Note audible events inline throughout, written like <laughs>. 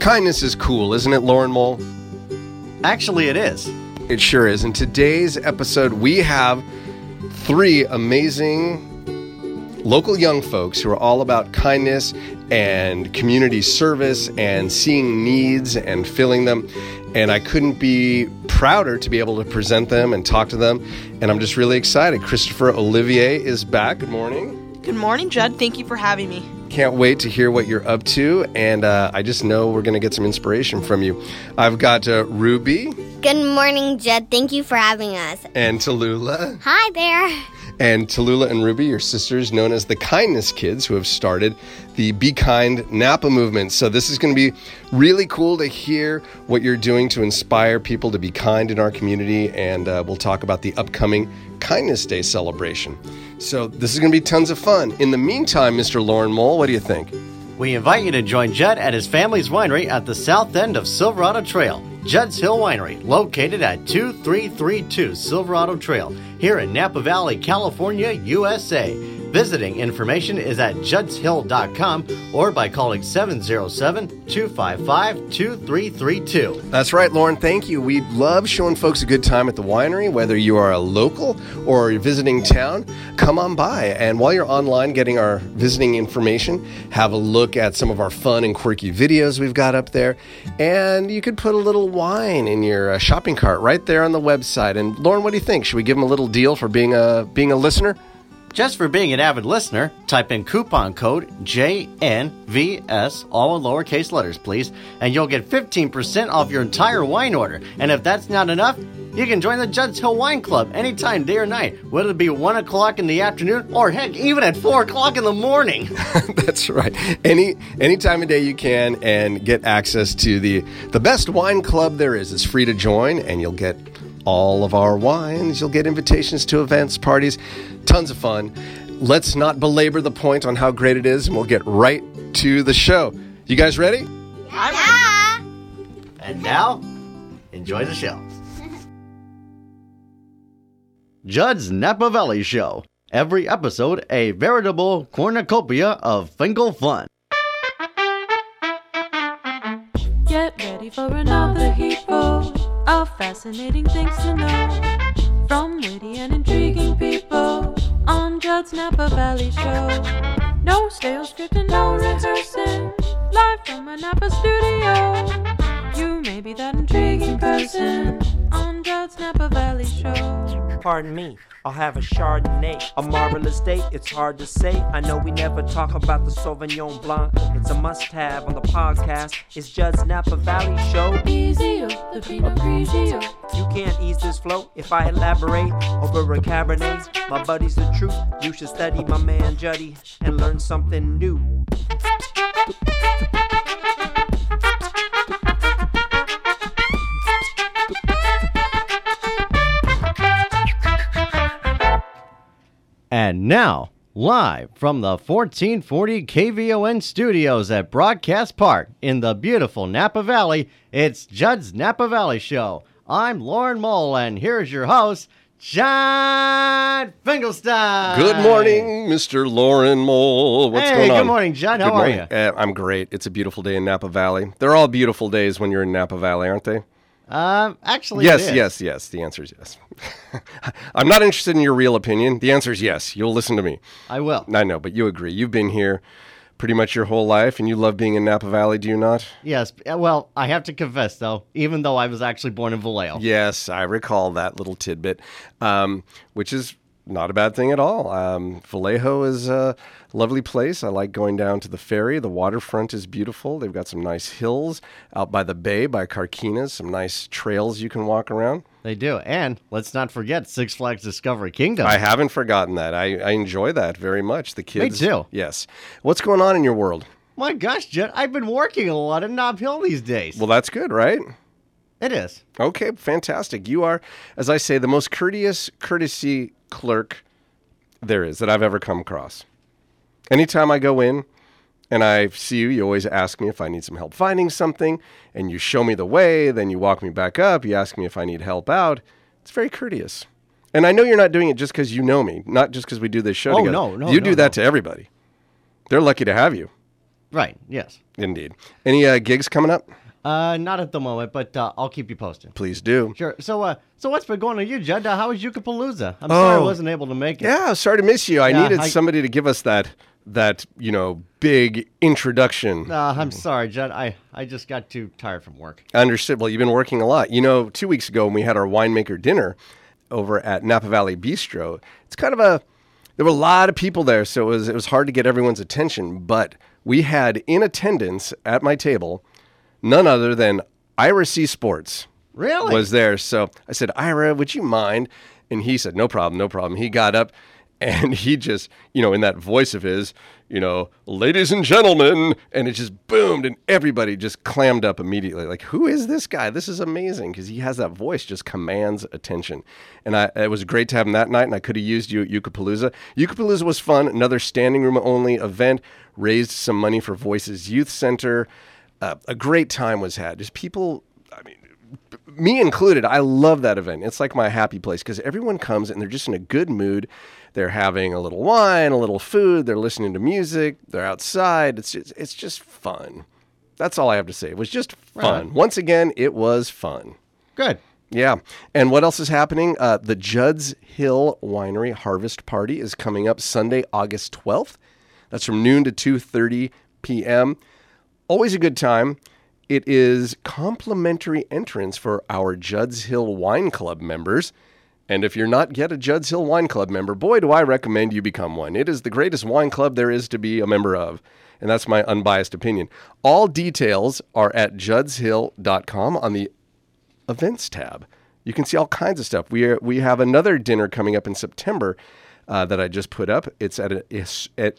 Kindness is cool, isn't it, Lauren Mole? Actually, it is. It sure is. In today's episode, we have three amazing local young folks who are all about kindness and community service and seeing needs and filling them. And I couldn't be prouder to be able to present them and talk to them. And I'm just really excited. Christopher Olivier is back. Good morning. Good morning, Judd. Thank you for having me. Can't wait to hear what you're up to. And uh, I just know we're going to get some inspiration from you. I've got uh, Ruby Good morning, Jed. Thank you for having us. and Tallulah. Hi there. And Tallulah and Ruby, your sisters, known as the Kindness Kids, who have started the Be Kind Napa movement. So, this is going to be really cool to hear what you're doing to inspire people to be kind in our community. And uh, we'll talk about the upcoming Kindness Day celebration. So, this is going to be tons of fun. In the meantime, Mr. Lauren Mole, what do you think? We invite you to join Judd at his family's winery at the south end of Silverado Trail. Judd's Hill Winery, located at 2332 Silverado Trail, here in Napa Valley, California, USA. Visiting information is at juddshill.com or by calling 707 255 2332. That's right, Lauren. Thank you. We love showing folks a good time at the winery, whether you are a local or you're visiting town. Come on by. And while you're online getting our visiting information, have a look at some of our fun and quirky videos we've got up there. And you could put a little wine in your uh, shopping cart right there on the website. And Lauren, what do you think? Should we give them a little deal for being a being a listener? Just for being an avid listener, type in coupon code JNVS, all in lowercase letters, please, and you'll get 15% off your entire wine order. And if that's not enough, you can join the Judd's Hill Wine Club anytime, day or night, whether it be 1 o'clock in the afternoon or heck, even at 4 o'clock in the morning. <laughs> That's right. Any any time of day you can and get access to the the best wine club there is. It's free to join and you'll get all of our wines. You'll get invitations to events, parties, tons of fun. Let's not belabor the point on how great it is and we'll get right to the show. You guys ready? Yeah. And now, enjoy the show. <laughs> Judd's Napa Valley Show. Every episode, a veritable cornucopia of Finkel fun. Get ready for another heapful of fascinating things to know from witty and intriguing people on Judd's Napa Valley Show. No stale script and no rehearsing, live from a Napa studio. You may be that intriguing person on Judd's Napa Valley Show. Pardon me, I'll have a Chardonnay. A marvelous day, it's hard to say. I know we never talk about the Sauvignon Blanc. It's a must have on the podcast. It's Judd's Napa Valley Show. Easy, the Pinot Grigio. You can't ease this flow if I elaborate over a Cabernet. My buddy's the truth. You should study my man Juddy and learn something new. And now, live from the 1440 KVON studios at Broadcast Park in the beautiful Napa Valley, it's Judd's Napa Valley Show. I'm Lauren Mole, and here's your host, John Finkelstein. Good morning, Mr. Lauren Mole. What's hey, going on? Hey, good morning, Judd. How Good are morning. you? Uh, I'm great. It's a beautiful day in Napa Valley. They're all beautiful days when you're in Napa Valley, aren't they? Um, actually, yes, yes, yes. The answer is yes. <laughs> I'm not interested in your real opinion. The answer is yes. You'll listen to me. I will. I know, but you agree. You've been here pretty much your whole life, and you love being in Napa Valley, do you not? Yes. Well, I have to confess, though, even though I was actually born in Vallejo. Yes, I recall that little tidbit, um, which is not a bad thing at all. Um, Vallejo is a lovely place. I like going down to the ferry. The waterfront is beautiful. They've got some nice hills out by the bay by Carquinez, some nice trails you can walk around. They do. And let's not forget Six Flags Discovery Kingdom. I haven't forgotten that. I, I enjoy that very much. The kids. Me too. Yes. What's going on in your world? My gosh, Jet, I've been working a lot in Nob Hill these days. Well, that's good, right? It is. Okay, fantastic. You are, as I say, the most courteous courtesy clerk there is that I've ever come across. Anytime I go in and I see you, you always ask me if I need some help finding something, and you show me the way, then you walk me back up, you ask me if I need help out. It's very courteous. And I know you're not doing it just because you know me, not just because we do this show Oh, together. no, no, You no, do that to everybody. They're lucky to have you. Right. Yes. Indeed. Any uh, gigs coming up? Uh, not at the moment, but uh, I'll keep you posted. Please do. Sure. So, uh, so what's been going on you, Judd? Uh, how was Ukapalooza? I'm sorry I Oh. wasn't able to make it. Yeah, sorry to miss you. I Yeah, needed I- somebody to give us that that you know big introduction. Uh, I'm sorry, Judd. I, I just got too tired from work. Understood. Well, you've been working a lot. You know, two weeks ago when we had our winemaker dinner over at Napa Valley Bistro, it's kind of a there were a lot of people there, so it was it was hard to get everyone's attention. But we had in attendance at my table none other than Ira C Sports. Really? was there. So I said, Ira, would you mind? And he said, No problem, no problem. He got up and <laughs> he just, you know, in that voice of his, you know, ladies and gentlemen, and it just boomed and everybody just clammed up immediately. Like, who is this guy? This is amazing because he has that voice, just commands attention. And I, it was great to have him that night, and I could have used you at Ukapalooza. Ukapalooza was fun, another standing room only event, raised some money for Voices Youth Center. Uh, a great time was had. Just people, I mean, me included, I love that event. It's like my happy place because everyone comes and they're just in a good mood. They're having a little wine, a little food. They're listening to music. They're outside. It's just, it's just fun. That's all I have to say. It was just fun. Once again, it was fun. Good. Yeah. And what else is happening? Uh, the Judd's Hill Winery Harvest Party is coming up Sunday, August 12th. That's from noon to 2:30 p.m. Always a good time. It is complimentary entrance for our Judd's Hill Wine Club members. And if you're not yet a Judd's Hill Wine Club member, boy, do I recommend you become one. It is the greatest wine club there is to be a member of. And that's my unbiased opinion. All details are at juddshill.com on the events tab. You can see all kinds of stuff. We are, we have another dinner coming up in September uh, that I just put up. It's at a, it's at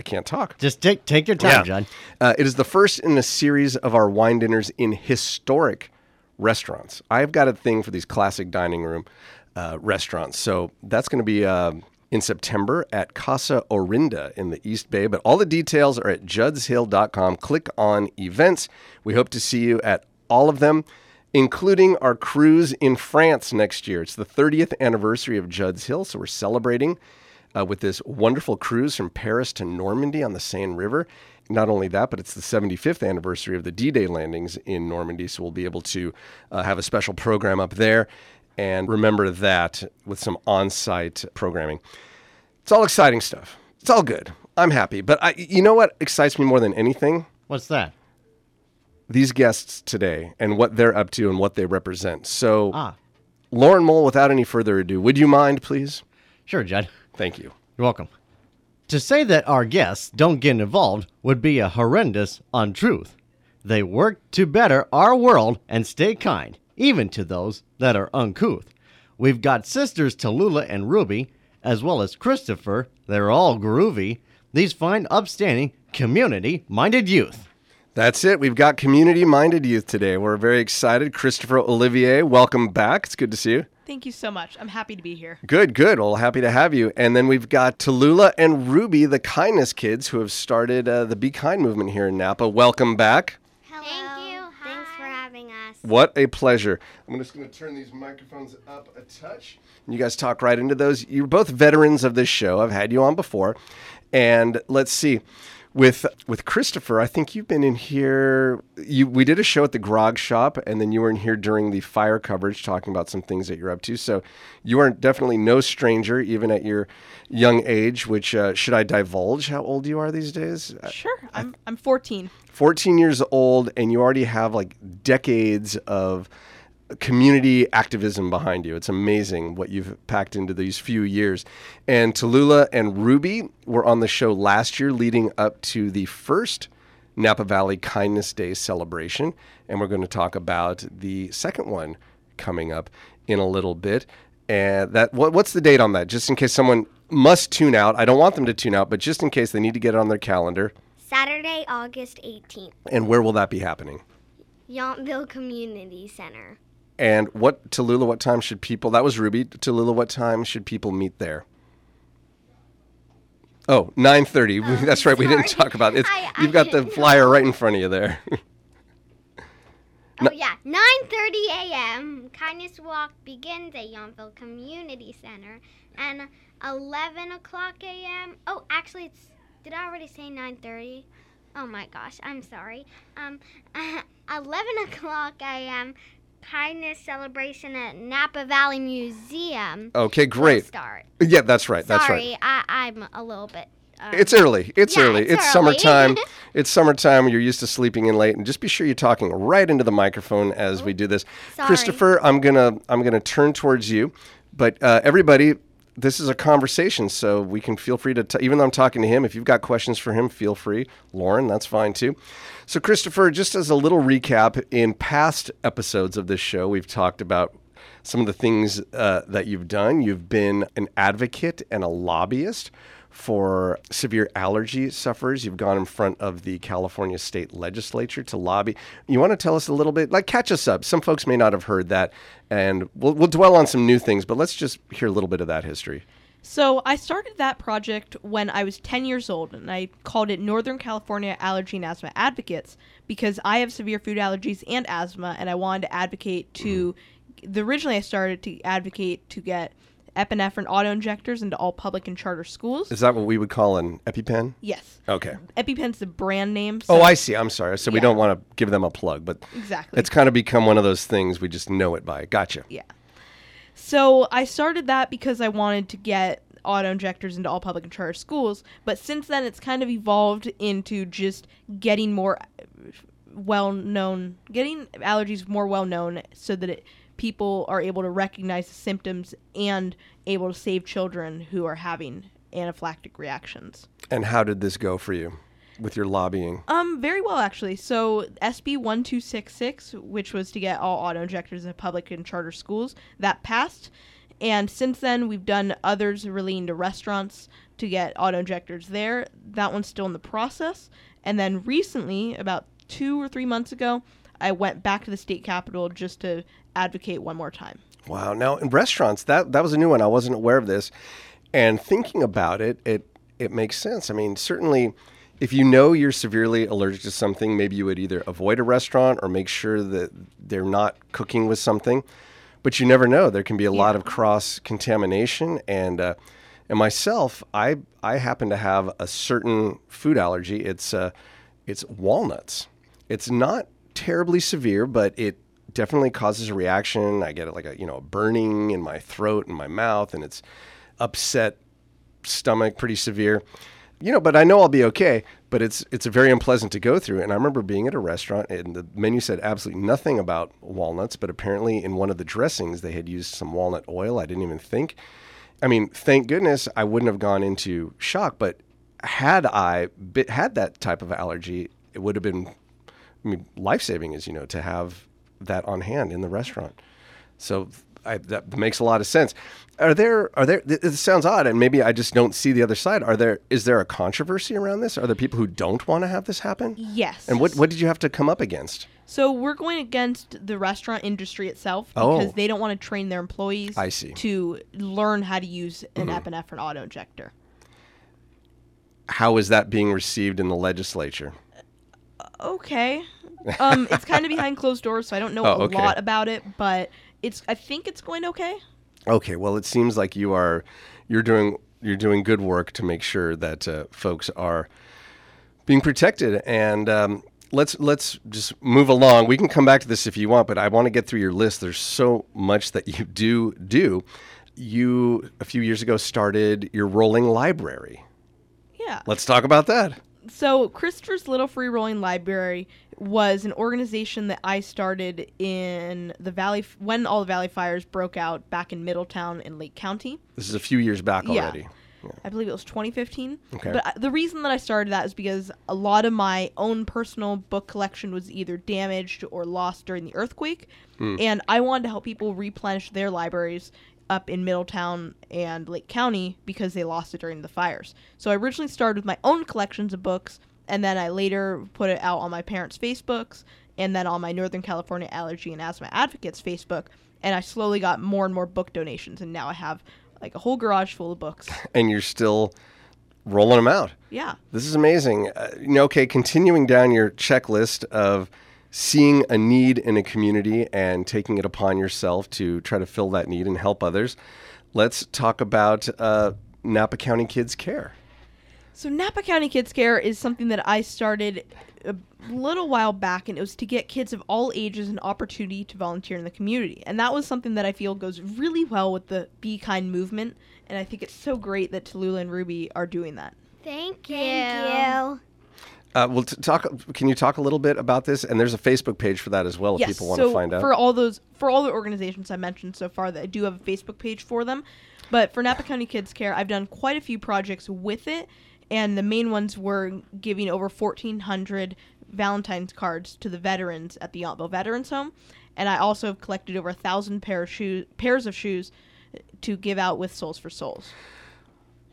I can't talk. Just take take your time, John. Uh, it is the first in a series of our wine dinners in historic restaurants. I've got a thing for these classic dining room uh, restaurants. So that's going to be uh, in September at Casa Orinda in the East Bay. But all the details are at juddshill.com. Click on events. We hope to see you at all of them, including our cruise in France next year. It's the 30th anniversary of Judd's Hill, so we're celebrating uh, with this wonderful cruise from Paris to Normandy on the Seine River. Not only that, but it's the 75th anniversary of the D Day landings in Normandy, so we'll be able to uh, have a special program up there and remember that with some on site programming. It's all exciting stuff. It's all good. I'm happy. But I, you know what excites me more than anything? What's that? These guests today and what they're up to and what they represent. So, Ah, Lauren Mole, without any further ado, would you mind, please? sure, Judd. Thank you. You're welcome. To say that our guests don't get involved would be a horrendous untruth. They work to better our world and stay kind, even to those that are uncouth. We've got sisters Tallulah and Ruby, as well as Christopher. They're all groovy. These fine, upstanding, community minded youth. That's it. We've got community minded youth today. We're very excited. Christopher Olivier, welcome back. It's good to see you. Thank you so much. I'm happy to be here. Good, good. Well, happy to have you. And then we've got Tallulah and Ruby, the kindness kids, who have started uh, the Be Kind movement here in Napa. Welcome back. Hello. Thank you. Thanks for having us. What a pleasure. I'm just going to turn these microphones up a touch. You guys talk right into those. You're both veterans of this show. I've had you on before. And let's see. With with Christopher, I think you've been in here. You we did a show at the Grog Shop, and then you were in here during the fire coverage, talking about some things that you're up to. So you are definitely no stranger, even at your young age. Which uh, should I divulge how old you are these days? Sure. I'm I'm 14. 14 years old and you already have like decades of community activism behind you. It's amazing what you've packed into these few years. And Tallulah and Ruby were on the show last year leading up to the first Napa Valley Kindness Day celebration. And we're going to talk about the second one coming up in a little bit. And that what, what's the date on that? Just in case someone must tune out. I don't want them to tune out, but just in case they need to get it on their calendar. Saturday, August 18th, And where will that be happening? Yountville Community Center. And what Tallulah? What time should people? That was Ruby. Tallulah, what time should people meet there? Oh, 9.30. <laughs> That's right. We didn't talk about it. I- I you've got the didn't know. flyer right in front of you there. Oh yeah, 9:30 a.m. Kindness Walk begins at Yountville Community Center, and 11 o'clock a.m. Oh, actually, it's. Did I already say 9:30? Oh my gosh, I'm sorry. Um, <laughs> 11 o'clock a.m. kindness celebration at Napa Valley Museum. Okay, great. Start. Yeah, that's right. That's right. Sorry, I, I'm a little bit. Um, It's early. It's Yeah, early. it's It's, early. summertime. <laughs> it's summertime. You're used to sleeping in late, and just be sure you're talking right into the microphone as we do this. Sorry. Christopher, I'm gonna I'm gonna turn towards you, but uh, everybody. This is a conversation, so we can feel free to, t- even though I'm talking to him, if you've got questions for him, feel free. Lauren, that's fine too. So, Christopher, just as a little recap, in past episodes of this show, we've talked about some of the things uh, that you've done. You've been an advocate and a lobbyist for severe allergy sufferers. You've gone in front of the California state legislature to lobby. You want to tell us a little bit, like catch us up. Some folks may not have heard that, and we'll, we'll dwell on some new things, but let's just hear a little bit of that history. So I started that project when I was 10 years old, and I called it Northern California Allergy and Asthma Advocates because I have severe food allergies and asthma, and I wanted to advocate to. Mm-hmm. The originally I started to advocate to get epinephrine auto injectors into all public and charter schools. Is that what we would call an EpiPen? yes, Okay. EpiPen's the brand name. Oh, I see. I'm sorry. So we don't want to give them a plug, but exactly. it's kind of become one of those things we just know it by. Gotcha. Yeah. So I started that because I wanted to get auto injectors into all public and charter schools, but since then it's kind of evolved into just getting more well known, getting allergies more well known so that it, people are able to recognize the symptoms and able to save children who are having anaphylactic reactions. And how did this go for you with your lobbying? Um, very well actually. So SB one two six six, which was to get all auto injectors in public and charter schools, that passed. And since then, we've done others relating to restaurants to get auto injectors there. That one's still in the process. And then recently, about two or three months ago, I went back to the state capitol just to advocate one more time. Wow. Now in restaurants, that that was a new one. I wasn't aware of this. And thinking about it, it it makes sense. I mean, certainly if you know you're severely allergic to something, maybe you would either avoid a restaurant or make sure that they're not cooking with something. But you never know. There can be a lot of cross contamination and uh, and myself, I I happen to have a certain food allergy. It's uh, it's walnuts. It's not terribly severe, but it definitely causes a reaction. I get like a you know burning in my throat and my mouth, and it's upset stomach, pretty severe. You know, but I know I'll be okay. But it's it's very unpleasant to go through. And I remember being at a restaurant, and the menu said absolutely nothing about walnuts. But apparently, in one of the dressings, they had used some walnut oil. I didn't even think. I mean, thank goodness I wouldn't have gone into shock. But had I had that type of allergy, it would have been I mean, life saving is you know to have that on hand in the restaurant. So I, that makes a lot of sense. Are there are there? It sounds odd, and maybe I just don't see the other side. Are there is there a controversy around this? Are there people who don't want to have this happen? Yes. And what what did you have to come up against? So we're going against the restaurant industry itself Oh. because they don't want to train their employees I see. to learn how to use an mm-hmm. epinephrine auto injector. How is that being received in the legislature? Okay. Um, it's kind of behind closed doors, so I don't know <laughs> Oh, a okay. lot about it, but it's I think it's going okay. Okay, well, it seems like you are you're doing you're doing good work to make sure that uh, folks are being protected. And um, let's let's just move along. We can come back to this if you want, but I want to get through your list. There's so much that you do do. You a few years ago started your rolling library. Yeah. Let's talk about that. So, Christopher's Little Free Rolling Library was an organization that I started in the Valley when all the Valley fires broke out back in Middletown and Lake County. This is a few years back already. Yeah. already. I believe it was 2015. Okay. But I- the reason that I started that is because a lot of my own personal book collection was either damaged or lost during the earthquake, hmm. and I wanted to help people replenish their libraries up in Middletown and Lake County because they lost it during the fires. So I originally started with my own collections of books, and then I later put it out on my parents' Facebooks and then on my Northern California Allergy and Asthma Advocates Facebook, and I slowly got more and more book donations, and now I have like a whole garage full of books. <laughs> And you're still rolling them out. Yeah. This is amazing. Uh, you know, okay, continuing down your checklist of seeing a need in a community and taking it upon yourself to try to fill that need and help others. Let's talk about uh, Napa County Kids Care. So Napa County Kids Care is something that I started a little while back, and it was to get kids of all ages an opportunity to volunteer in the community. And that was something that I feel goes really well with the Be Kind movement. And I think it's so great that Tallulah and Ruby are doing that. Thank you. Thank you. Uh, well, t- talk. Can you talk a little bit about this? And there's a Facebook page for that as well if people want so to find out. for all those for all the organizations I mentioned so far, that I do have a Facebook page for them. But for Napa County Kids Care, I've done quite a few projects with it, and the main ones were giving over 1,400 Valentine's cards to the veterans at the Yountville Veterans Home, and I also have collected over a thousand pair of shoes, pairs of shoes, to give out with Soles4Souls.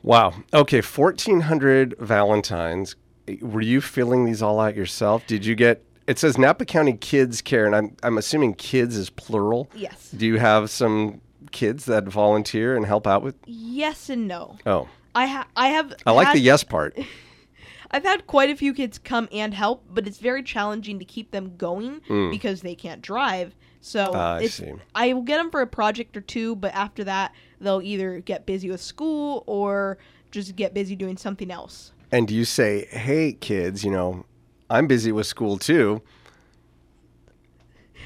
Wow. Okay, 1,400 Valentines. Were you filling these all out yourself? Did you get. It says Napa County Kids Care, and I'm, I'm assuming kids is plural. Yes. Do you have some kids that volunteer and help out with? Yes and no. Oh, I ha- I have. I like the yes part. <laughs> I've had quite a few kids come and help, but it's very challenging to keep them going because they can't drive. So Ah, I see. I will get them for a project or two, but after that, they'll either get busy with school or just get busy doing something else. And you say, hey, kids, you know, I'm busy with school too,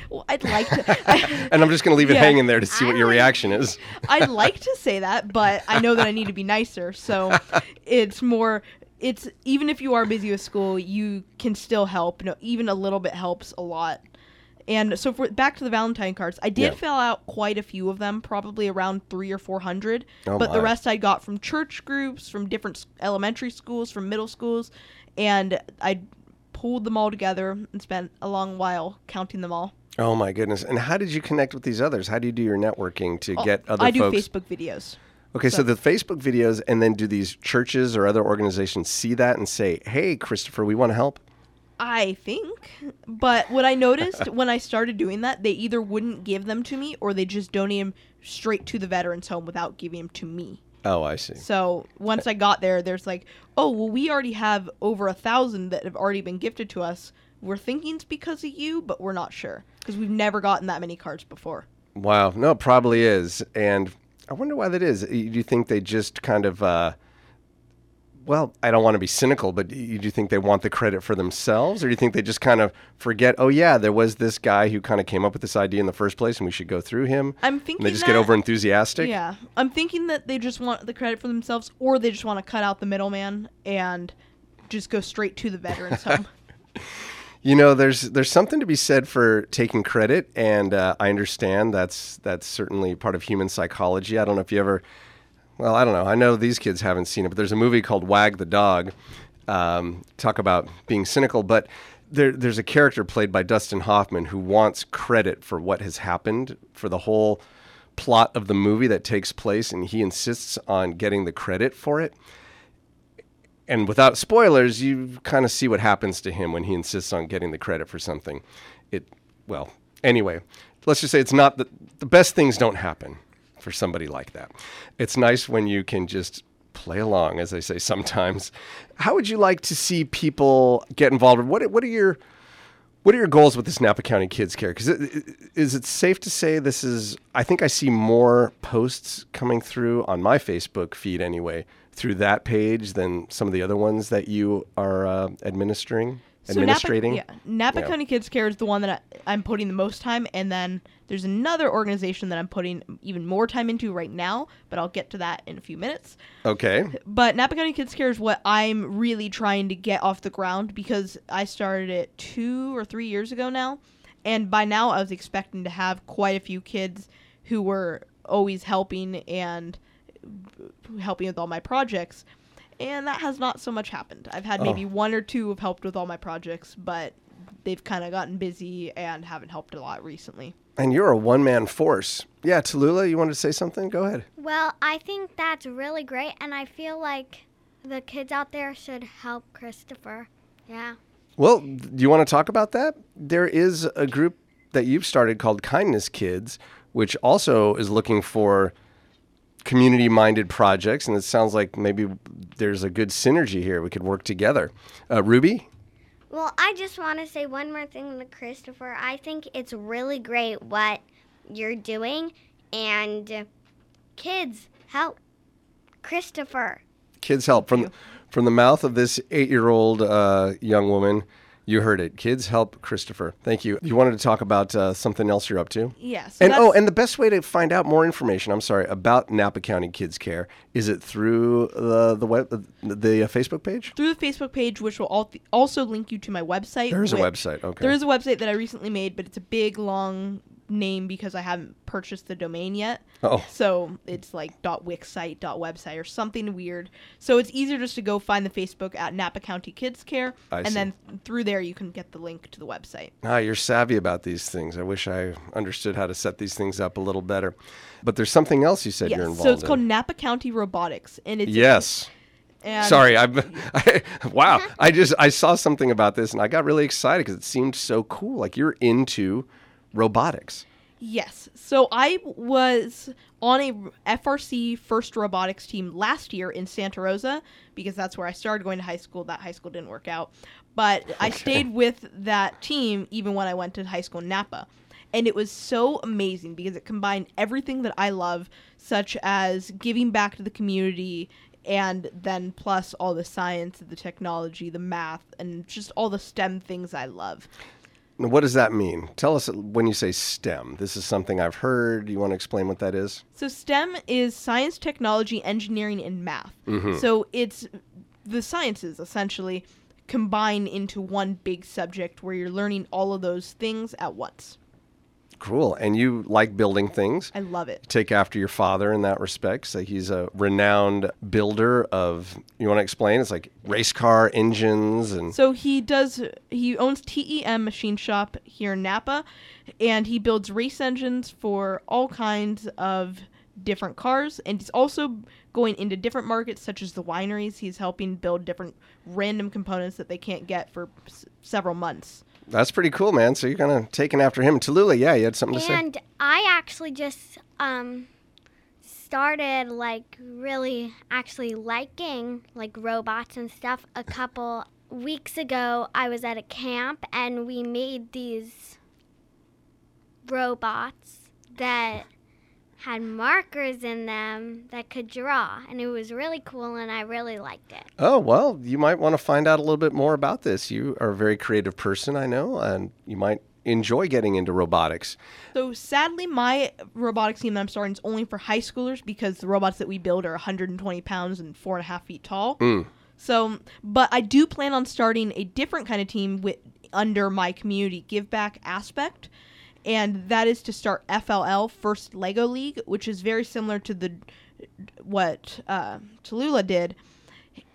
Well, I'd like to. <laughs> and I'm just going to leave it Yeah. hanging there to see what your reaction is. <laughs> I'd like to say that, but I know that I need to be nicer. So <laughs> it's more. It's even if you are busy with school, you can still help. You know, even a little bit helps a lot. And so for back to the Valentine cards, I did Yeah. fill out quite a few of them, probably around three or four hundred. Oh but the rest I got from church groups, from different elementary schools, from middle schools, and I pulled them all together and spent a long while counting them all. Oh my goodness! And how did you connect with these others? How do you do your networking to oh, get other Oh, I do folks? Facebook videos. Okay, so, the Facebook videos, and then do these churches or other organizations see that and say, "Hey, Christopher, we want to help." I think. But what I noticed <laughs> when I started doing that, they either wouldn't give them to me or they just donate them straight to the veterans home without giving them to me. Oh, I see. So once I got there, there's like, oh, well, we already have over a thousand that have already been gifted to us. We're thinking it's because of you, but we're not sure because we've never gotten that many cards before. Wow, no, it probably is, and I wonder why that is. Do you think they just kind of? Uh, well, I don't want to be cynical, but do you think they want the credit for themselves, or do you think they just kind of forget? Oh yeah, there was this guy who kind of came up with this idea in the first place, and we should go through him. I'm And thinking they just get that- over enthusiastic. Yeah, I'm thinking that they just want the credit for themselves, or they just want to cut out the middleman and just go straight to the veterans home. <laughs> <laughs> You know, there's there's something to be said for taking credit, and uh, I understand that's that's certainly part of human psychology. I don't know if you ever, well, I don't know. I know these kids haven't seen it, but there's a movie called Wag the Dog. Um, talk about being cynical, but there, there's a character played by Dustin Hoffman who wants credit for what has happened for the whole plot of the movie that takes place, and he insists on getting the credit for it and without spoilers, you kind of see what happens to him when he insists on getting the credit for something. It, well, anyway, let's just say it's not the, the best things don't happen for somebody like that. It's nice when you can just play along, as they say sometimes. How would you like to see people get involved? What, what are your what are your goals with this Napa County Kids Care? Because is it safe to say this is? I think I see more posts coming through on my Facebook feed anyway through that page than some of the other ones that you are uh, administering, administrating. Napa, yeah, Napa. County Kids Care is the one that I, I'm putting the most time, and then there's another organization that I'm putting even more time into right now, but I'll get to that in a few minutes. Okay. But Napa County Kids Care is what I'm really trying to get off the ground because I started it two or three years ago now, and by now I was expecting to have quite a few kids who were always helping and helping with all my projects. And that has not so much happened. I've had maybe oh. one or two have helped with all my projects, but they've kind of gotten busy and haven't helped a lot recently. And you're a one man force. Yeah, Tallulah, you wanted to say something? Go ahead. Well, I think that's really great, and I feel like the kids out there should help Christopher. Yeah. Well, do you want to talk about that? There is a group that you've started called Kindness Kids, which also is looking for community minded projects. And it sounds like maybe there's a good synergy here. We could work together. Uh, Ruby? Well, I just want to say one more thing to Christopher. I think it's really great what you're doing, and kids, help Christopher. Kids help from from the mouth of this eight-year-old uh, young woman. You heard it. Kids help Christopher. Thank you. You wanted to talk about uh, something else you're up to? Yeah. So And oh, and the best way to find out more information, I'm sorry, about Napa County Kids Care, is it through the the web the uh, Facebook page? through the Facebook page, which will al- also link you to my website. There's a website. Okay. There is a website that I recently made, but it's a big long name because I haven't purchased the domain yet. Oh. So it's like .wixsite, dot .website or something weird. So it's easier just to go find the Facebook at Napa County Kids Care, I and see. then through there you can get the link to the website. Ah, you're savvy about these things. I wish I understood how to set these things up a little better. But there's something else you said Yes. you're involved So it's in. called Napa County Robotics, and it's yes. And Sorry, I've, <laughs> <laughs> I, wow. I just I saw something about this and I got really excited because it seemed so cool. Like you're into robotics. Yes. So I was on a FRC first robotics team last year in Santa Rosa because that's where I started going to high school. That high school didn't work out. But I stayed with that team even when I went to high school in Napa. And it was so amazing because it combined everything that I love, such as giving back to the community and then plus all the science, the technology, the math, and just all the STEM things I love. What does that mean? Tell us uh, when you say STEM. This is something I've heard. You want to explain what that is? So STEM is science, technology, engineering, and math. Mm-hmm. So it's the sciences essentially combine into one big subject where you're learning all of those things at once. Cool. And you like building things. I love it. Take after your father in that respect. So he's a renowned builder of. You want to explain? It's like race car engines and. So he does. He owns TEM Machine Shop here in Napa, and he builds race engines for all kinds of different cars. And he's also going into different markets, such as the wineries. He's helping build different random components that they can't get for s- several months. That's pretty cool, man. So you're kind of taking after him. Tallulah, yeah, you had something to say. And I actually just um started like really actually liking like robots and stuff a couple weeks ago. I was at a camp and we made these robots that had markers in them that could draw and it was really cool and I really liked it. Oh, well, you might want to find out a little bit more about this. You are a very creative person, I know, and you might enjoy getting into robotics. So sadly, my robotics team that I'm starting is only for high schoolers because the robots that we build are 120 pounds and four and a half feet tall. Mm. So, but I do plan on starting a different kind of team with under my community give back aspect, and that is to start FLL First Lego League, which is very similar to the what uh, Tallulah did.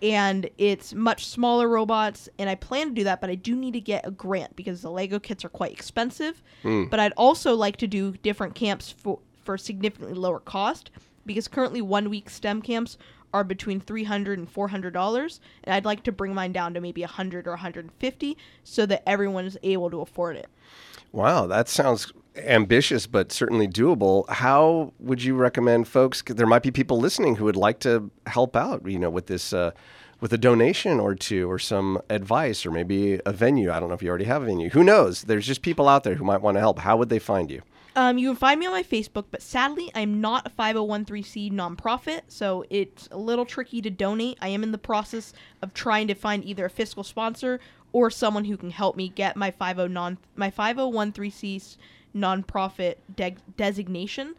And it's much smaller robots, and I plan to do that, but I do need to get a grant because the Lego kits are quite expensive. But I'd also like to do different camps for for significantly lower cost because currently one week STEM camps are between 300 and 400 dollars and I'd like to bring mine down to maybe 100 or 150 so that everyone is able to afford it. Wow, that sounds ambitious, but certainly doable. How would you recommend folks? there might be people listening who would like to help out, you know, with this, uh, with a donation or two, or some advice, or maybe a venue. I don't know if you already have a venue. Who knows? There's just people out there who might want to help. How would they find you? Um, you can find me on my Facebook, but sadly, I'm not a 501c nonprofit, so it's a little tricky to donate. I am in the process of trying to find either a fiscal sponsor or someone who can help me get my 50 non my 501c nonprofit de- designation.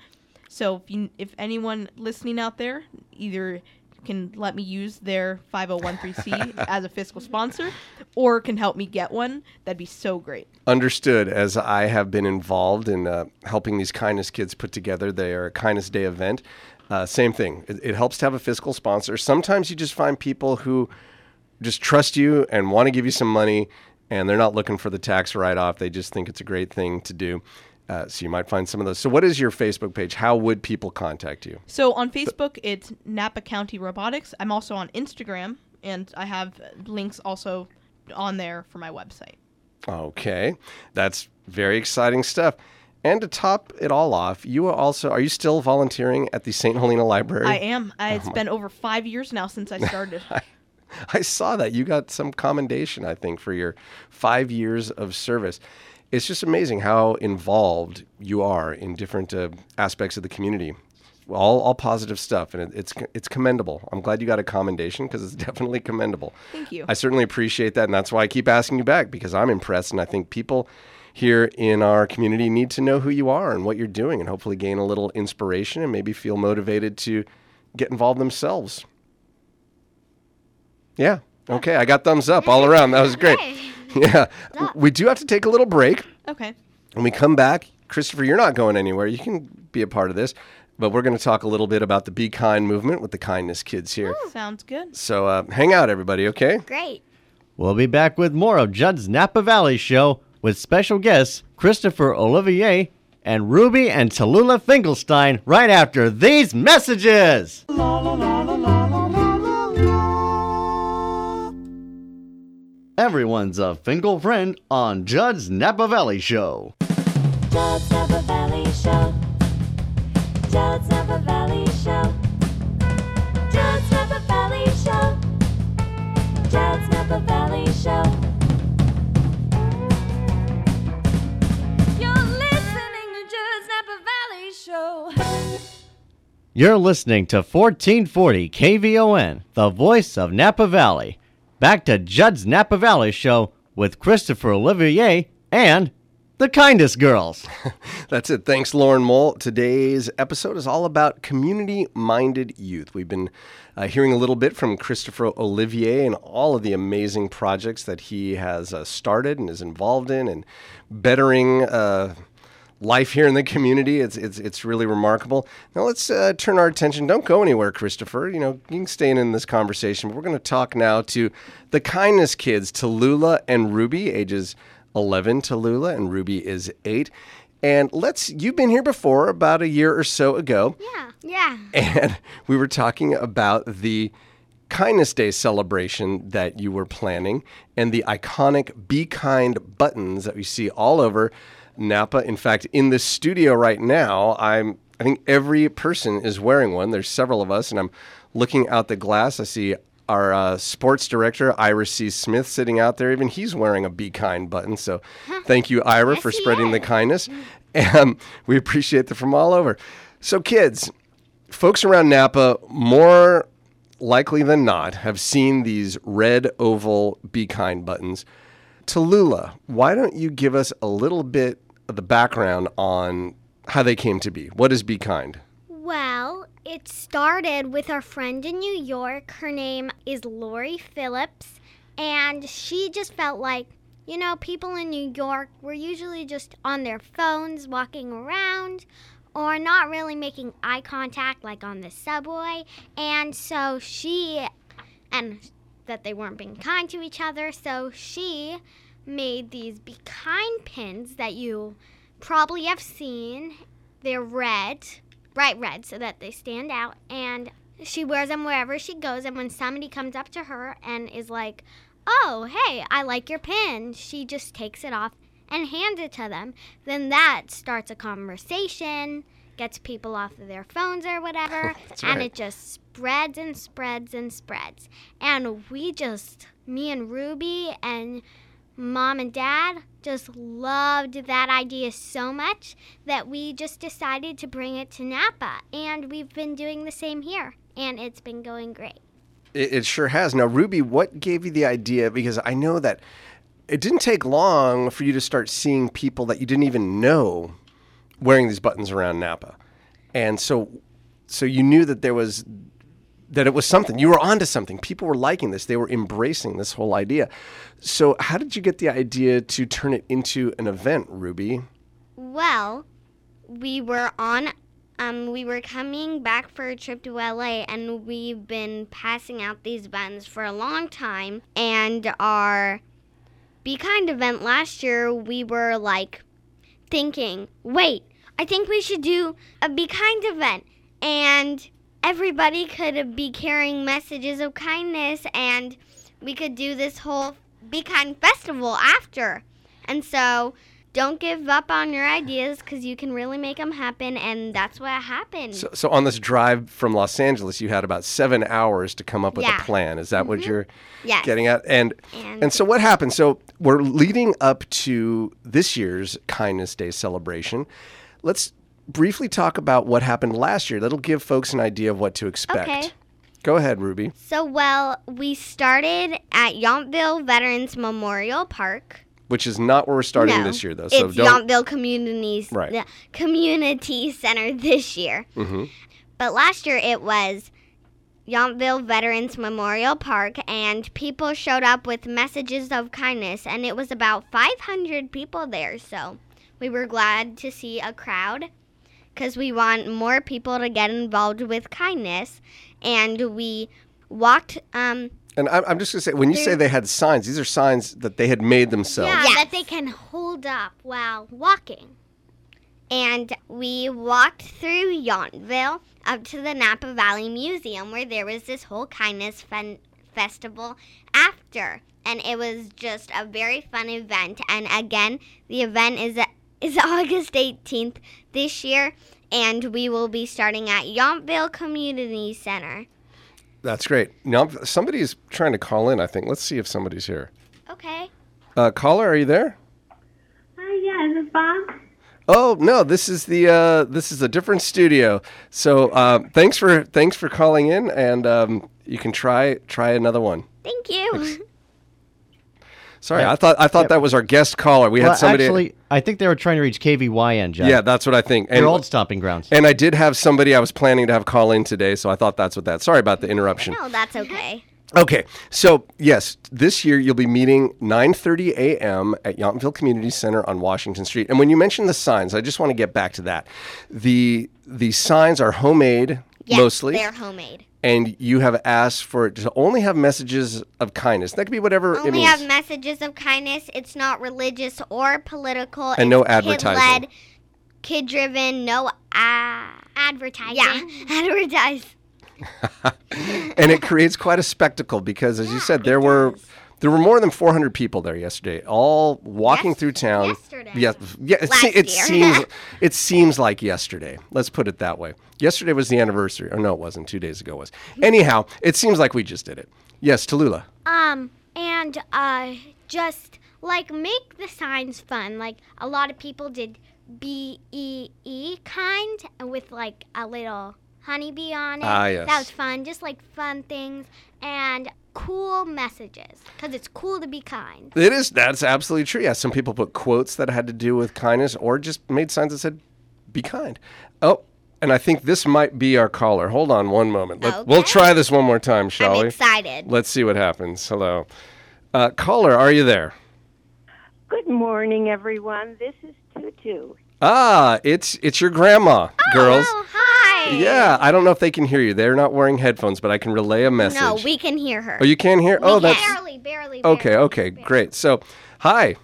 So if you, if anyone listening out there either can let me use their 5013c <laughs> as a fiscal sponsor or can help me get one, that'd be so great. Understood. As I have been involved in uh, helping these kindness kids put together their kindness day event, uh, same thing. It, it helps to have a fiscal sponsor. Sometimes you just find people who just trust you and want to give you some money, and they're not looking for the tax write off. They just think it's a great thing to do. Uh, so you might find some of those. So, what is your Facebook page? How would people contact you? So on Facebook, it's Napa County Robotics. I'm also on Instagram, and I have links also on there for my website. Okay, that's very exciting stuff. And to top it all off, you are also are you still volunteering at the St. Helena Library? I am. I, it's been over five years now since I started. <laughs> <laughs> I saw that you got some commendation, I think, for your five years of service. It's just amazing how involved you are in different uh, aspects of the community. all all positive stuff, and it, it's it's commendable. I'm glad you got a commendation because it's <laughs> definitely commendable. Thank you. I certainly appreciate that, and that's why I keep asking you back because I'm impressed, and I think people here in our community need to know who you are and what you're doing, and hopefully gain a little inspiration and maybe feel motivated to get involved themselves. Yeah. Okay, I got thumbs up all around. That was great. <laughs> Yeah. We do have to take a little break. Okay. When we come back, Christopher, you're not going anywhere. You can be a part of this, but we're going to talk a little bit about the Be Kind movement with the Kindness Kids here. Sounds good. So uh, hang out, everybody, okay? Great. We'll be back with more of Judd's Napa Valley Show with special guests Christopher Olivier and Ruby and Tallulah Finkelstein right after these messages. Everyone's a Finkel friend on Judd's Napa Valley Show. Judd's Napa Valley Show. Judd's Napa Valley Show. Judd's Napa Valley Show. Judd's Napa Valley Show. You're listening to Judd's Napa Valley Show. You're listening to 1440 KVON, the voice of Napa Valley. Back to Judd's Napa Valley Show with Christopher Olivier and the Kindest Girls. <laughs> That's it. Thanks, Lauren Mole. Today's episode is all about community minded youth. We've been uh, hearing a little bit from Christopher Olivier and all of the amazing projects that he has uh, started and is involved in and bettering. Uh, life here in the community. It's it's it's really remarkable. Now let's uh, turn our attention. Don't go anywhere, Christopher. You know you can stay in, in this conversation. But we're going to talk now to the kindness kids, Tallulah and Ruby, ages 11. Tallulah and Ruby is eight. And let's you've been here before about a year or so ago, Yeah. Yeah. and we were talking about the Kindness Day celebration that you were planning and the iconic Be Kind buttons that we see all over Napa. In fact, in the studio right now, I'm I think every person is wearing one. There's several of us, and I'm looking out the glass. I see our uh, sports director, Ira C. Smith, sitting out there. Even he's wearing a Be Kind button. So thank you, Ira, for spreading the kindness. And we appreciate them from all over. So, kids, folks around Napa, more likely than not, have seen these red oval Be Kind buttons. Tallulah, why don't you give us a little bit the background on how they came to be? What is Be Kind? Well, it started with our friend in New York. Her name is Lori Phillips, and she just felt like, you know, people in New York were usually just on their phones walking around or not really making eye contact like on the subway. And so she, and that they weren't being kind to each other, so she made these Be Kind pins that you probably have seen. They're red, bright red, so that they stand out. And she wears them wherever she goes. And when somebody comes up to her and is like, Oh, hey, I like your pin, she just takes it off and hands it to them. Then that starts a conversation, gets people off of their phones or whatever. <laughs> And right. it just spreads and spreads and spreads. And we just, me and Ruby and mom and dad just loved that idea so much that we just decided to bring it to Napa. And we've been doing the same here. And it's been going great. It, it sure has. Now, Ruby, what gave you the idea? Because I know that it didn't take long for you to start seeing people that you didn't even know wearing these buttons around Napa, and so so you knew that there was that it was something. You were onto something. People were liking this. They were embracing this whole idea. So, how did you get the idea to turn it into an event, Ruby? Well, we were on um we were coming back for a trip to LA and we've been passing out these buttons for a long time and our Be Kind event last year we were like thinking, "Wait, I think we should do a Be Kind event." And everybody could be carrying messages of kindness and we could do this whole Be Kind festival after. And so don't give up on your ideas because you can really make them happen, and that's what happened. So, so on this drive from Los Angeles, you had about seven hours to come up with Yeah. Mm-hmm. a plan. Is that what you're yes. getting at? And, And- and so what happened? So we're leading up to this year's Kindness Day celebration. Let's briefly talk about what happened last year. That'll give folks an idea of what to expect. Okay. Go ahead, Ruby. So, well, we started at Yountville Veterans Memorial Park. Which is not where we're starting no, this year, though. So it's don't. Yountville Communities, Right. the Community Center this year. Mm-hmm. But last year it was Yountville Veterans Memorial Park, and people showed up with messages of kindness, and it was about 500 people there. So we were glad to see a crowd because we want more people to get involved with kindness, and we walked. Um, And I'm, I'm just going to say, when you say they had signs, these are signs that they had made themselves. yeah, that they can hold up while walking. And we walked through Yountville up to the Napa Valley Museum where there was this whole kindness fen- festival after. And it was just a very fun event. And again, the event is is <laughs> August 18th this year, and we will be starting at Yountville Community Center. That's great. Now, somebody's trying to call in, I think. Let's see if somebody's here. Okay. Uh, caller, are you there? Hi, yeah, is this Bob? Oh no, this is the uh, this is a different studio. So uh, thanks for thanks for calling in, and um, you can try try another one. Thank you. <laughs> Sorry, Yeah. I thought I thought that was our guest caller. We well, had somebody. actually, I think they were trying to reach KVYN, Judd. yeah, that's what I think. Their And, old stomping grounds. and I did have somebody I was planning to have call in today, so I thought that's what that. Sorry about the interruption. no, that's okay. Okay, so yes, this year you'll be meeting 9:30 a.m. at Yountville Community Center on Washington Street. And when you mentioned the signs, I just want to get back to that. The the signs are homemade Yes, mostly, they're homemade. And you have asked for it to only have messages of kindness. That could be whatever it only means. have messages of kindness. It's not religious or political. And no It's advertising. Kid-led, kid-driven, no uh, advertising. Yeah, <laughs> advertise. <laughs> and it creates quite a spectacle because, as you said, there were there were more than 400 people there yesterday, all walking Yes- through town. yesterday. Yes, yeah, it, Last se- it year. seems <laughs> it seems like yesterday. Let's put it that way. Yesterday was the anniversary. Or no, it wasn't. Two days ago was. Anyhow, it seems like we just did it. Yes, Tallulah. Um, and uh, just like make the signs fun. Like a lot of people did B E E kind with like a little honeybee on it. Ah, yes. That was fun. Just like fun things and cool messages because it's cool to be kind. It is. That's absolutely true. Yeah, some people put quotes that had to do with kindness, or just made signs that said, "Be kind." Oh, and I think this might be our caller. Hold on one moment. Let, We'll try this one more time, shall I'm we? excited. Let's see what happens. Hello, uh, caller. Are you there? Good morning, everyone. This is Tutu. Ah, it's it's your grandma, girls. Oh, hi. Yeah, I don't know if they can hear you. They're not wearing headphones, but I can relay a message. No, we can hear her. oh, you can't hear? Oh, that's barely, barely. okay. barely, Okay, barely. great. So, hi.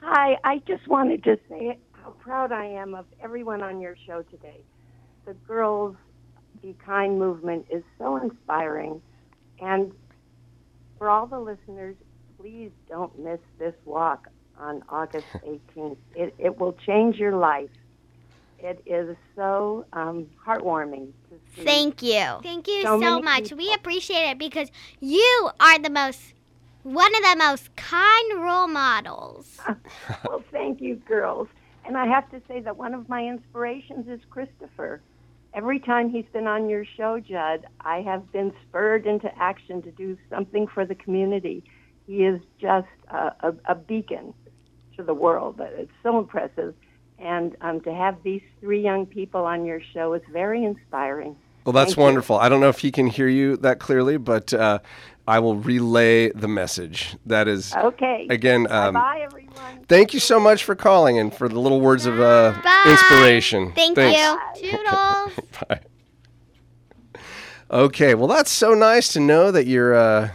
Hi, I just wanted to say how proud I am of everyone on your show today. The Girls Be Kind movement is so inspiring. And for all the listeners, please don't miss this walk on August <laughs> 18th. It, it will change your life. It is so um, heartwarming to see. Thank you. Thank you So so, much. people. We appreciate it because you are the most, one of the most kind role models. <laughs> well, thank you, girls. And I have to say that one of my inspirations is Christopher. Every time he's been on your show, Judd, I have been spurred into action to do something for the community. He is just a, a, a beacon to the world. It's so impressive. And um, to have these three young people on your show is very inspiring. Well, that's Thank you. wonderful. I don't know if he can hear you that clearly, but uh, I will relay the message. That is, Okay. again, um, Bye, everyone. thank you so much for calling and for the little words of uh, Bye. inspiration. Thank Thanks. you. Toodles. <laughs> Bye. Okay, well, that's so nice to know that you're uh,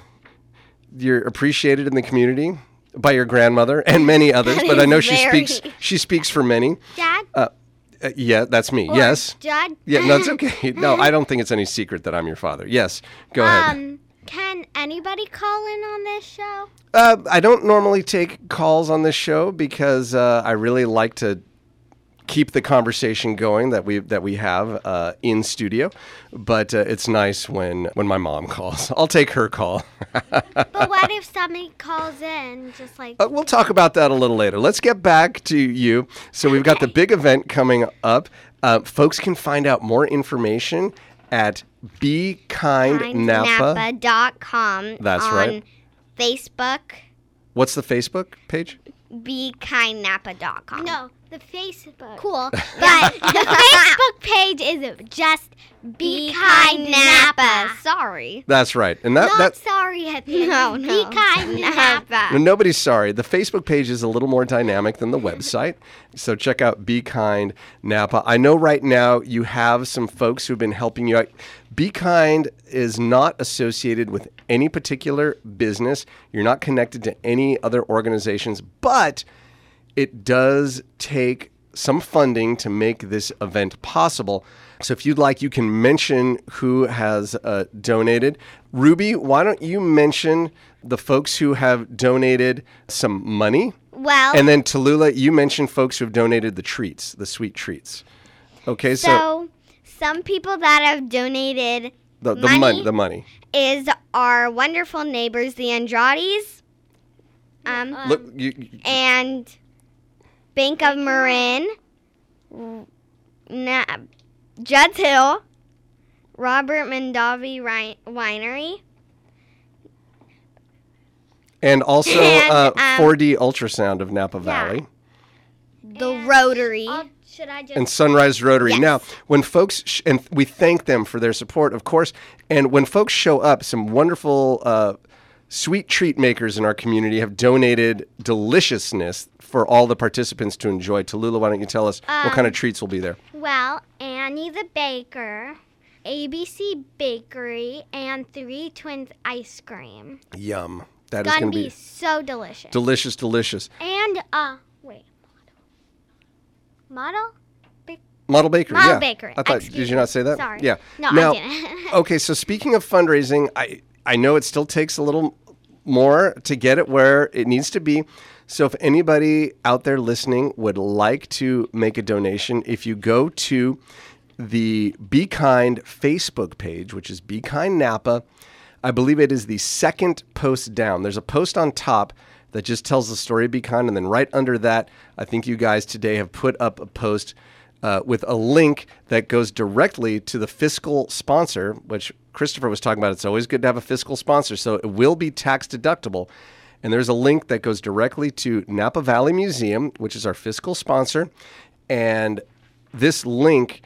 you're appreciated in the community by your grandmother and many <laughs> others. But I is know she very- speaks she speaks for many. Dad? Uh, yeah, that's me. Or yes. Judd? Yeah, no, it's <laughs> okay. No, I don't think it's any secret that I'm your father. Yes, go ahead. Can anybody call in on this show? Uh, I don't normally take calls on this show because uh, I really like to keep the conversation going that we that we have uh, in studio. But uh, it's nice when when my mom <laughs> calls. I'll take her call. <laughs> But what if somebody calls in, just like Uh, we'll talk about that a little later. Let's get back to you. So we've got the big event coming up. Uh, folks can find out more information at Be Kind Napa. kindnapa.com. That's on right. Facebook, What's the Facebook page? bekindnapa.com. No, the Facebook. Cool. <laughs> But the <laughs> Facebook page is just Be Kind Napa. Sorry. That's right. And that Not that sorry at the No, no. Be Kind <laughs> Napa. No, nobody's sorry. The Facebook page is a little more dynamic than the website. So check out Be Kind Napa. I know right now you have some folks who've been helping you out. Be Kind is not associated with any particular business. You're not connected to any other organizations, but it does take some funding to make this event possible. So if you'd like, you can mention who has uh, donated. Ruby, why don't you mention the folks who have donated some money? Well, And then Tallulah, you mentioned folks who have donated the treats, the sweet treats. Okay, so, so some people that have donated the, the money, the money. is our wonderful neighbors, the Andrades. Um, Look, you, you- and Bank of Marin, Na- Judd's Hill, Robert Mondavi Ri- Winery, and also And, uh, um, 4D ultrasound of Napa Valley. the Rotary. Should I just and Sunrise Rotary. Yes. Now, when folks sh- and we thank them for their support, of course, and when folks show up, some wonderful uh, sweet treat makers in our community have donated deliciousness for all the participants to enjoy. Tallulah, why don't you tell us what Um, kind of treats will be there? Well, Annie the Baker, ABC Bakery, and Three Twins Ice Cream. Yum! That is Gonna going to be be so delicious. delicious, delicious. and uh, wait, model. Model Bakery, Model yeah. Bakery. I thought. Excuse Did you not say that? Sorry. Yeah. No, I didn't. <laughs> okay, so speaking of fundraising, I I know it still takes a little more to get it where it needs to be. So if anybody out there listening would like to make a donation, if you go to the Be Kind Facebook page, which is Be Kind Napa, I believe it is the second post down. There's a post on top that just tells the story of Be Kind, and then right under that, I think you guys today have put up a post uh, with a link that goes directly to the fiscal sponsor, which Christopher was talking about. It's always good to have a fiscal sponsor, so it will be tax deductible. And there's a link that goes directly to Napa Valley Museum, which is our fiscal sponsor. And this link,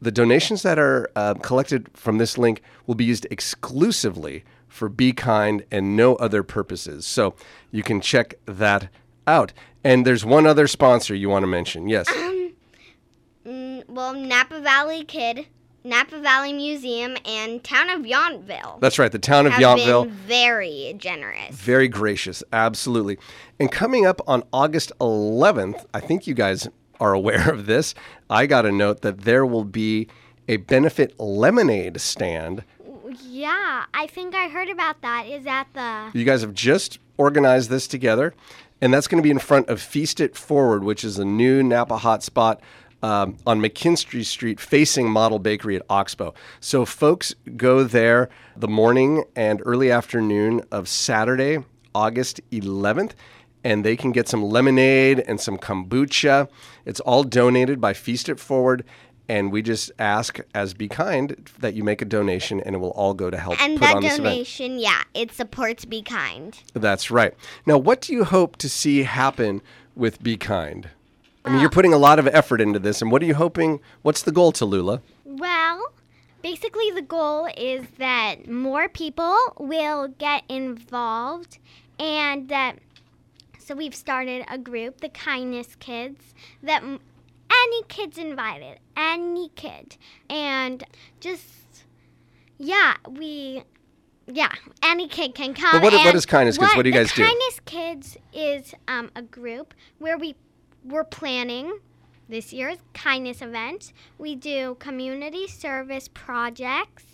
the donations that are uh, collected from this link will be used exclusively for Be Kind and no other purposes. So you can check that out. And there's one other sponsor you want to mention. Yes. Mm, well, Napa Valley Kid, Napa Valley Museum, and Town of Yountville That's right. The town of Yountville. been very generous. Very gracious, absolutely. And coming up on August 11th, I think you guys are aware of this. I got a note that there will be a benefit lemonade stand. Yeah, I think I heard about that. Is that the You guys have just organized this together, and that's going to be in front of Feast It Forward, which is a new Napa hotspot um, on McKinstry Street facing Model Bakery at Oxbow. So, folks, go there the morning and early afternoon of Saturday, August 11th, and they can get some lemonade and some kombucha. It's all donated by Feast It Forward. And we just ask, as Be Kind, that you make a donation, and it will all go to help and put that on this event. donation? Yeah, it supports Be Kind. That's right. Now, what do you hope to see happen with Be Kind? I mean, you're putting a lot of effort into this, and what are you hoping? What's the goal, Tallulah? Well, basically, the goal is that more people will get involved and that. So, we've started a group, the Kindness Kids, that any kid's invited, any kid. And just, yeah, we. Yeah, any kid can come. But what- what is Kindness Kids? What do you guys the do? Kindness Kids is um, a group where we we're planning this year's kindness event. We do community service projects,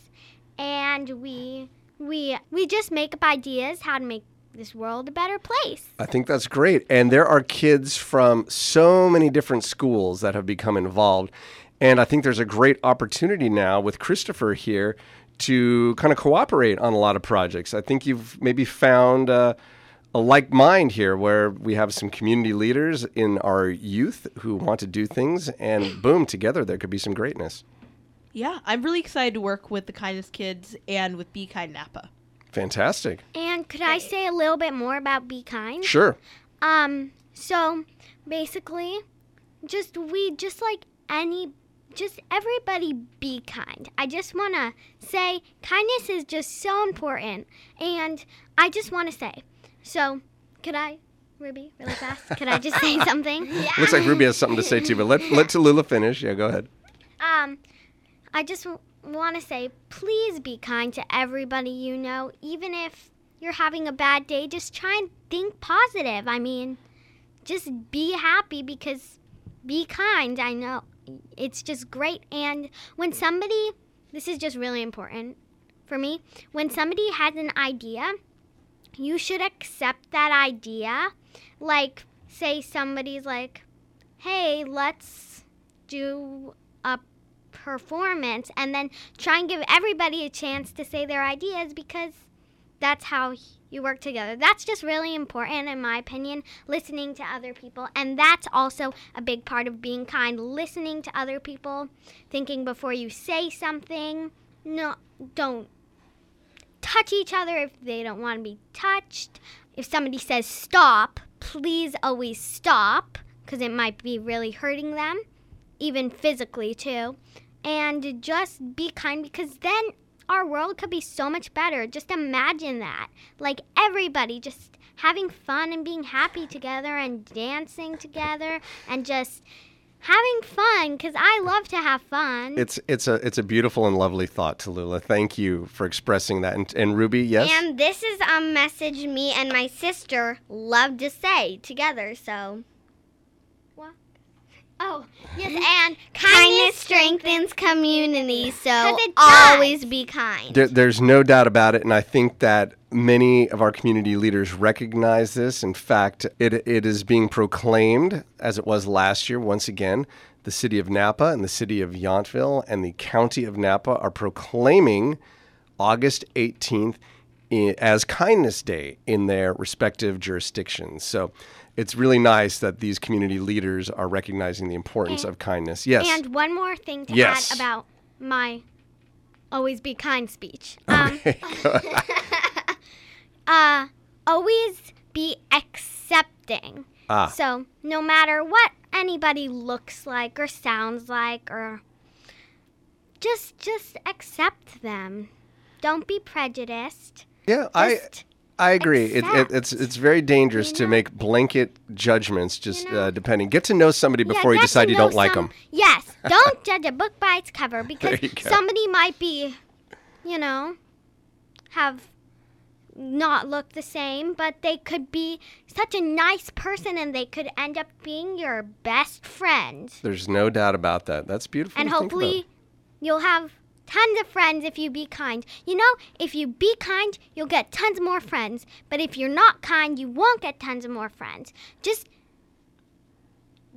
and we we we just make up ideas how to make this world a better place. I think that's great. And there are kids from so many different schools that have become involved. And I think there's a great opportunity now with Christopher here to kind of cooperate on a lot of projects. I think you've maybe found uh, a like mind here where we have some community leaders in our youth who want to do things, and boom, together there could be some greatness. Yeah, I'm really excited to work with the Kindness Kids and with Be Kind Napa. Fantastic. And could I say a little bit more about Be Kind? Sure. Um, so basically, just we just like any just everybody be kind. I just want to say kindness is just so important and I just want to say. So, could I Ruby, really fast? Could I just say <laughs> something? Yeah. Looks like Ruby has something to say too, but let <laughs> let Tallulah finish. Yeah, go ahead. Um, I just w- want to say, please be kind to everybody you know, even if you're having a bad day. Just try and think positive. I mean, just be happy because be kind. I know it's just great. And when somebody, this is just really important for me, when somebody has an idea, you should accept that idea. Like, say somebody's like, hey, let's do a performance, and then try and give everybody a chance to say their ideas because that's how you work together. That's just really important, in my opinion, listening to other people. And that's also a big part of being kind listening to other people, thinking before you say something. No, don't touch each other if they don't want to be touched. If somebody says stop, please always stop because it might be really hurting them, even physically too. And just be kind because then our world could be so much better. Just imagine that. Like everybody just having fun and being happy together and dancing together and just having fun cuz I love to have fun. It's it's a it's a beautiful and lovely thought, Tallulah. Thank you for expressing that. And, and Ruby, yes. And this is a message me and my sister love to say together. So oh, yes, mm. and kindness strengthens community. so always be kind. There, there's no doubt about it, and I think that many of our community leaders recognize this. In fact, it, it is being proclaimed, as it was last year, once again. The city of Napa and the city of Yountville and the county of Napa are proclaiming August 18th eh, as Kindness Day in their respective jurisdictions. So it's really nice that these community leaders are recognizing the importance of kindness. Yes. And one more thing to Yes. add about my always be kind speech. <laughs> Um, <laughs> uh, always be accepting. Ah. So no matter what anybody looks like or sounds like or just just accept them. Don't be prejudiced. Yeah, Just I agree. It, it, it's it's very dangerous you to make blanket judgments. Just You know? uh, depending, get to know somebody Yeah, before you decide you don't like them. <laughs> Yes. Don't <laughs> judge a book by its cover because somebody might be, you know, have not look the same, but they could be such a nice person and they could end up being your best friend. There's no doubt about that. That's beautiful. And to think about. hopefully you'll have tons of friends if you be kind. You know, if you be kind, you'll get tons more friends. But if you're not kind, you won't get tons of more friends. Just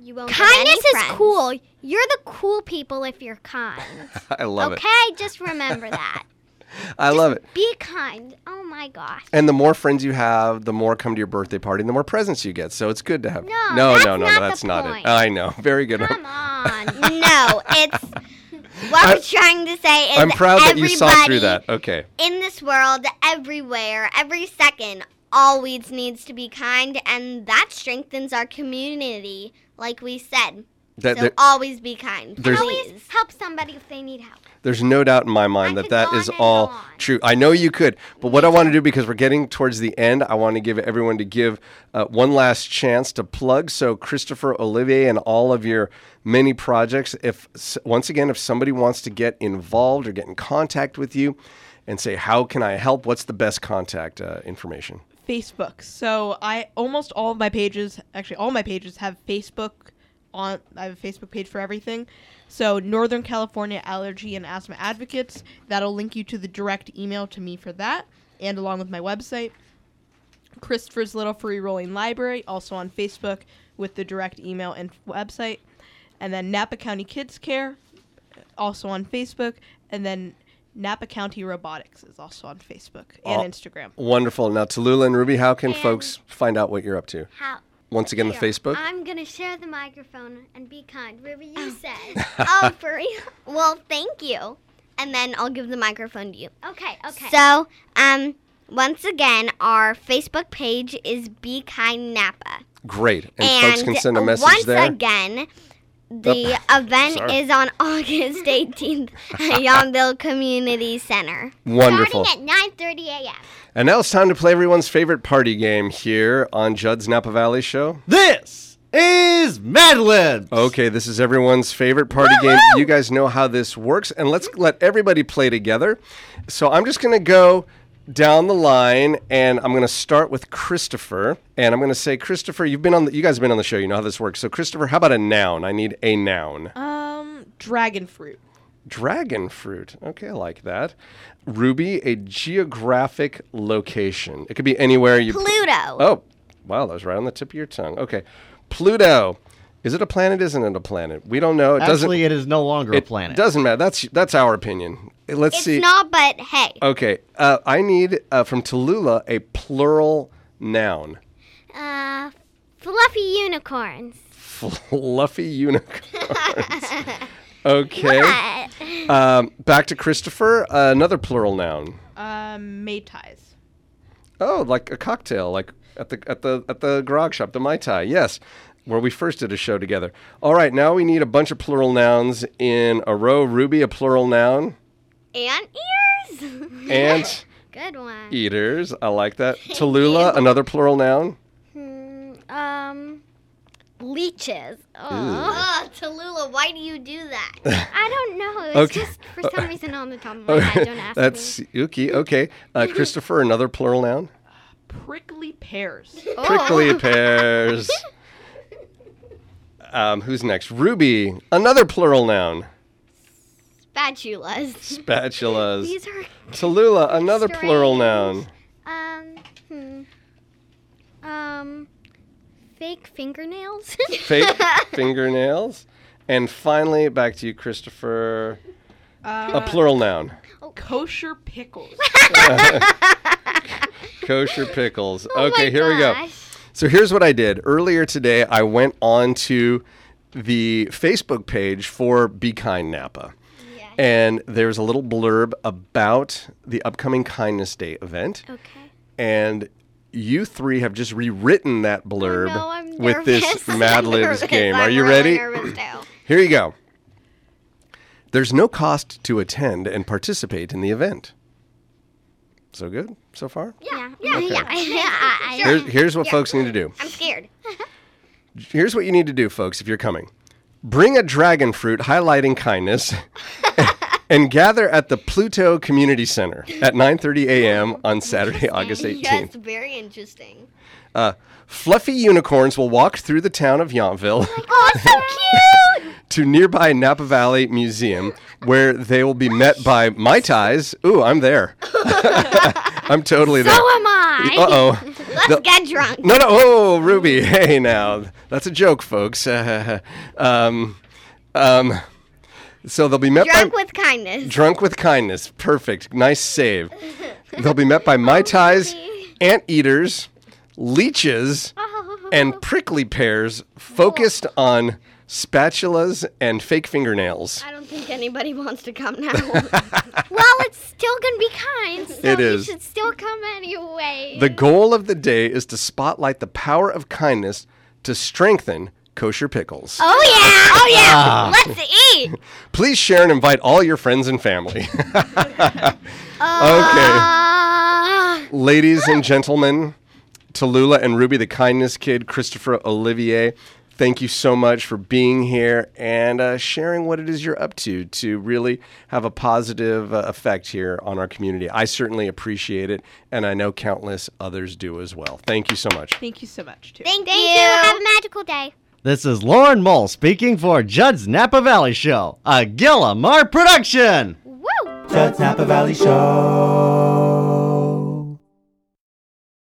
You won't get kindness is friends. cool. You're the cool people if you're kind. <laughs> I love it. okay, just remember that. <laughs> I love it. Be kind. Oh my gosh. And the more friends you have, the more come to your birthday party, and the more presents you get. So it's good to have. No, no, no, no, the that's not it. I know. <laughs> Very good. Come on. no, it's what I- we're trying to say is I'm proud that you saw through everybody that. Okay. In this world, everywhere, every second, always needs to be kind, and that strengthens our community. Like we said, That, so always be kind. There's- Please. Help somebody if they need help. There's no doubt in my mind I that could that go is on and all on. true. I know you could, but what I want to do because we're getting towards the end, I want to give everyone to give uh, one last chance to plug. So Christopher Olivier and all of your many projects. If once again, if somebody wants to get involved or get in contact with you, and say how can I help, what's the best contact uh, information? Facebook. So I almost all of my pages, actually all my pages have Facebook on. I have a Facebook page for everything. So Northern California Allergy and Asthma Advocates. That'll link you to the direct email to me for that, and along with my website. Christopher's Little Free Rolling Library, also on Facebook with the direct email and website. And then Napa County Kids Care, also on Facebook. And then Napa County Robotics is also on Facebook and Oh. Instagram. Wonderful. Now, Tallulah and Ruby, how can And- folks find out what you're up to? How? Once again, the Facebook. I'm gonna share the microphone and be kind. Ruby, you said. <laughs> oh, for real? Well, thank you. And then I'll give the microphone to you. Okay, okay. So, um, once again, our Facebook page is Be Kind Napa. Great. And, folks can send a message once there. again, the Oop. event Sorry. is on <laughs> August 18th at <laughs> Yountville Community Center. Wonderful. Starting at 9:30 a.m. And now it's time to play everyone's favorite party game here on Judd's Napa Valley Show. This is Mad Libs. Okay, this is everyone's favorite party game. You guys know how this works, and let's let everybody play together. So I'm just going to go down the line, and I'm going to start with Christopher, and I'm going to say, Christopher, you've been on, the, you guys have been on the show. You know how this works. So Christopher, how about a noun? I need a noun. Um, dragon fruit. Dragon fruit. Okay, I like that. Ruby, a geographic location. It could be anywhere you. Pluto. Oh, wow, that was right on the tip of your tongue. Okay, Pluto. Is it a planet? Isn't it a planet? We don't know. It Actually, doesn't. it is no longer a planet. It planet. doesn't matter. That's that's our opinion. Let's it's see. not, but hey. okay, uh, I need uh, from Tallulah a plural noun. Uh, fluffy unicorns. Fluffy <laughs> unicorns. <laughs> okay. Um, back to Christopher. Uh, another plural noun. Um, Mai Tais. Oh, like a cocktail, like at the at the at the grog shop, the Mai Tai. Yes, where we first did a show together. All right, now we need a bunch of plural nouns in a row. Ruby, a plural noun, And ears. and <laughs> Good one. eaters. I like that. <laughs> Tallulah, another plural noun. Hmm, um, leeches. Oh, oh, Tallulah, why do you do that? <laughs> I don't know. It's Okay. just for some reason on the top of my head. Don't ask That's me. Yuki. Okay, uh, Christopher, another plural noun. Prickly pears. Prickly pears. Um, who's next? Ruby, another plural noun. Spatulas. <laughs> Spatulas. These are Tallulah, <laughs> another plural noun. um, hmm, um, fake fingernails. <laughs> Fake fingernails. And finally, back to you, Christopher. a Uh, plural noun. kosher pickles. Kosher pickles. Oh okay, my here we go. So here's what I did. Earlier today, I went on to the Facebook page for Be Kind Napa. And there's a little blurb about the upcoming Kindness Day event. Okay. And you three have just rewritten that blurb Oh, no, with this nervous. <laughs> Mad Libs game. Are I'm you really ready? <clears throat> Here you go. There's no cost to attend and participate in the event. So good so far? Yeah. Yeah. Okay. Yeah. <laughs> <laughs> I, I, Here's, here's what folks need to do. I'm scared. Here's what you need to do, folks, if you're coming. Bring a dragon fruit highlighting kindness <laughs> and gather at the Pluto Community Center at 9:30 a.m. on Saturday, August 18th. Yes, very interesting. Uh, fluffy unicorns will walk through the town of Yountville Oh, so cute! <laughs> to nearby Napa Valley Museum, where they will be met by Mai Tais. Ooh, I'm there. <laughs> I'm totally there. so am I. Uh oh. Let's get drunk. No, no. Oh, Ruby. <laughs> Hey, now. That's a joke, folks. <laughs> um, um, so they'll be met Drunk by. with kindness. Drunk with kindness. Perfect. Nice save. They'll be met by <laughs> Mai Tais, ant eaters, leeches, and prickly pears focused on spatulas and fake fingernails. I don't think anybody wants to come now. <laughs> well, it's still gonna be kind. So It you should still come anyway. The goal of the day is to spotlight the power of kindness to strengthen kosher pickles. oh yeah! Oh yeah! Let's eat. <laughs> Please share and invite all your friends and family. <laughs> okay. Ah. Ladies and gentlemen, Tallulah and Ruby, the kindness kid, Christopher Olivier, thank you so much for being here and uh, sharing what it is you're up to to really have a positive uh, effect here on our community. I certainly appreciate it, and I know countless others do as well. Thank you so much. Thank you so much, too. Thank, Thank you. you. Have a magical day. This is Lauren Mole speaking for Judd's Napa Valley Show, a Gillamar production. Woo! Judd's Napa Valley Show.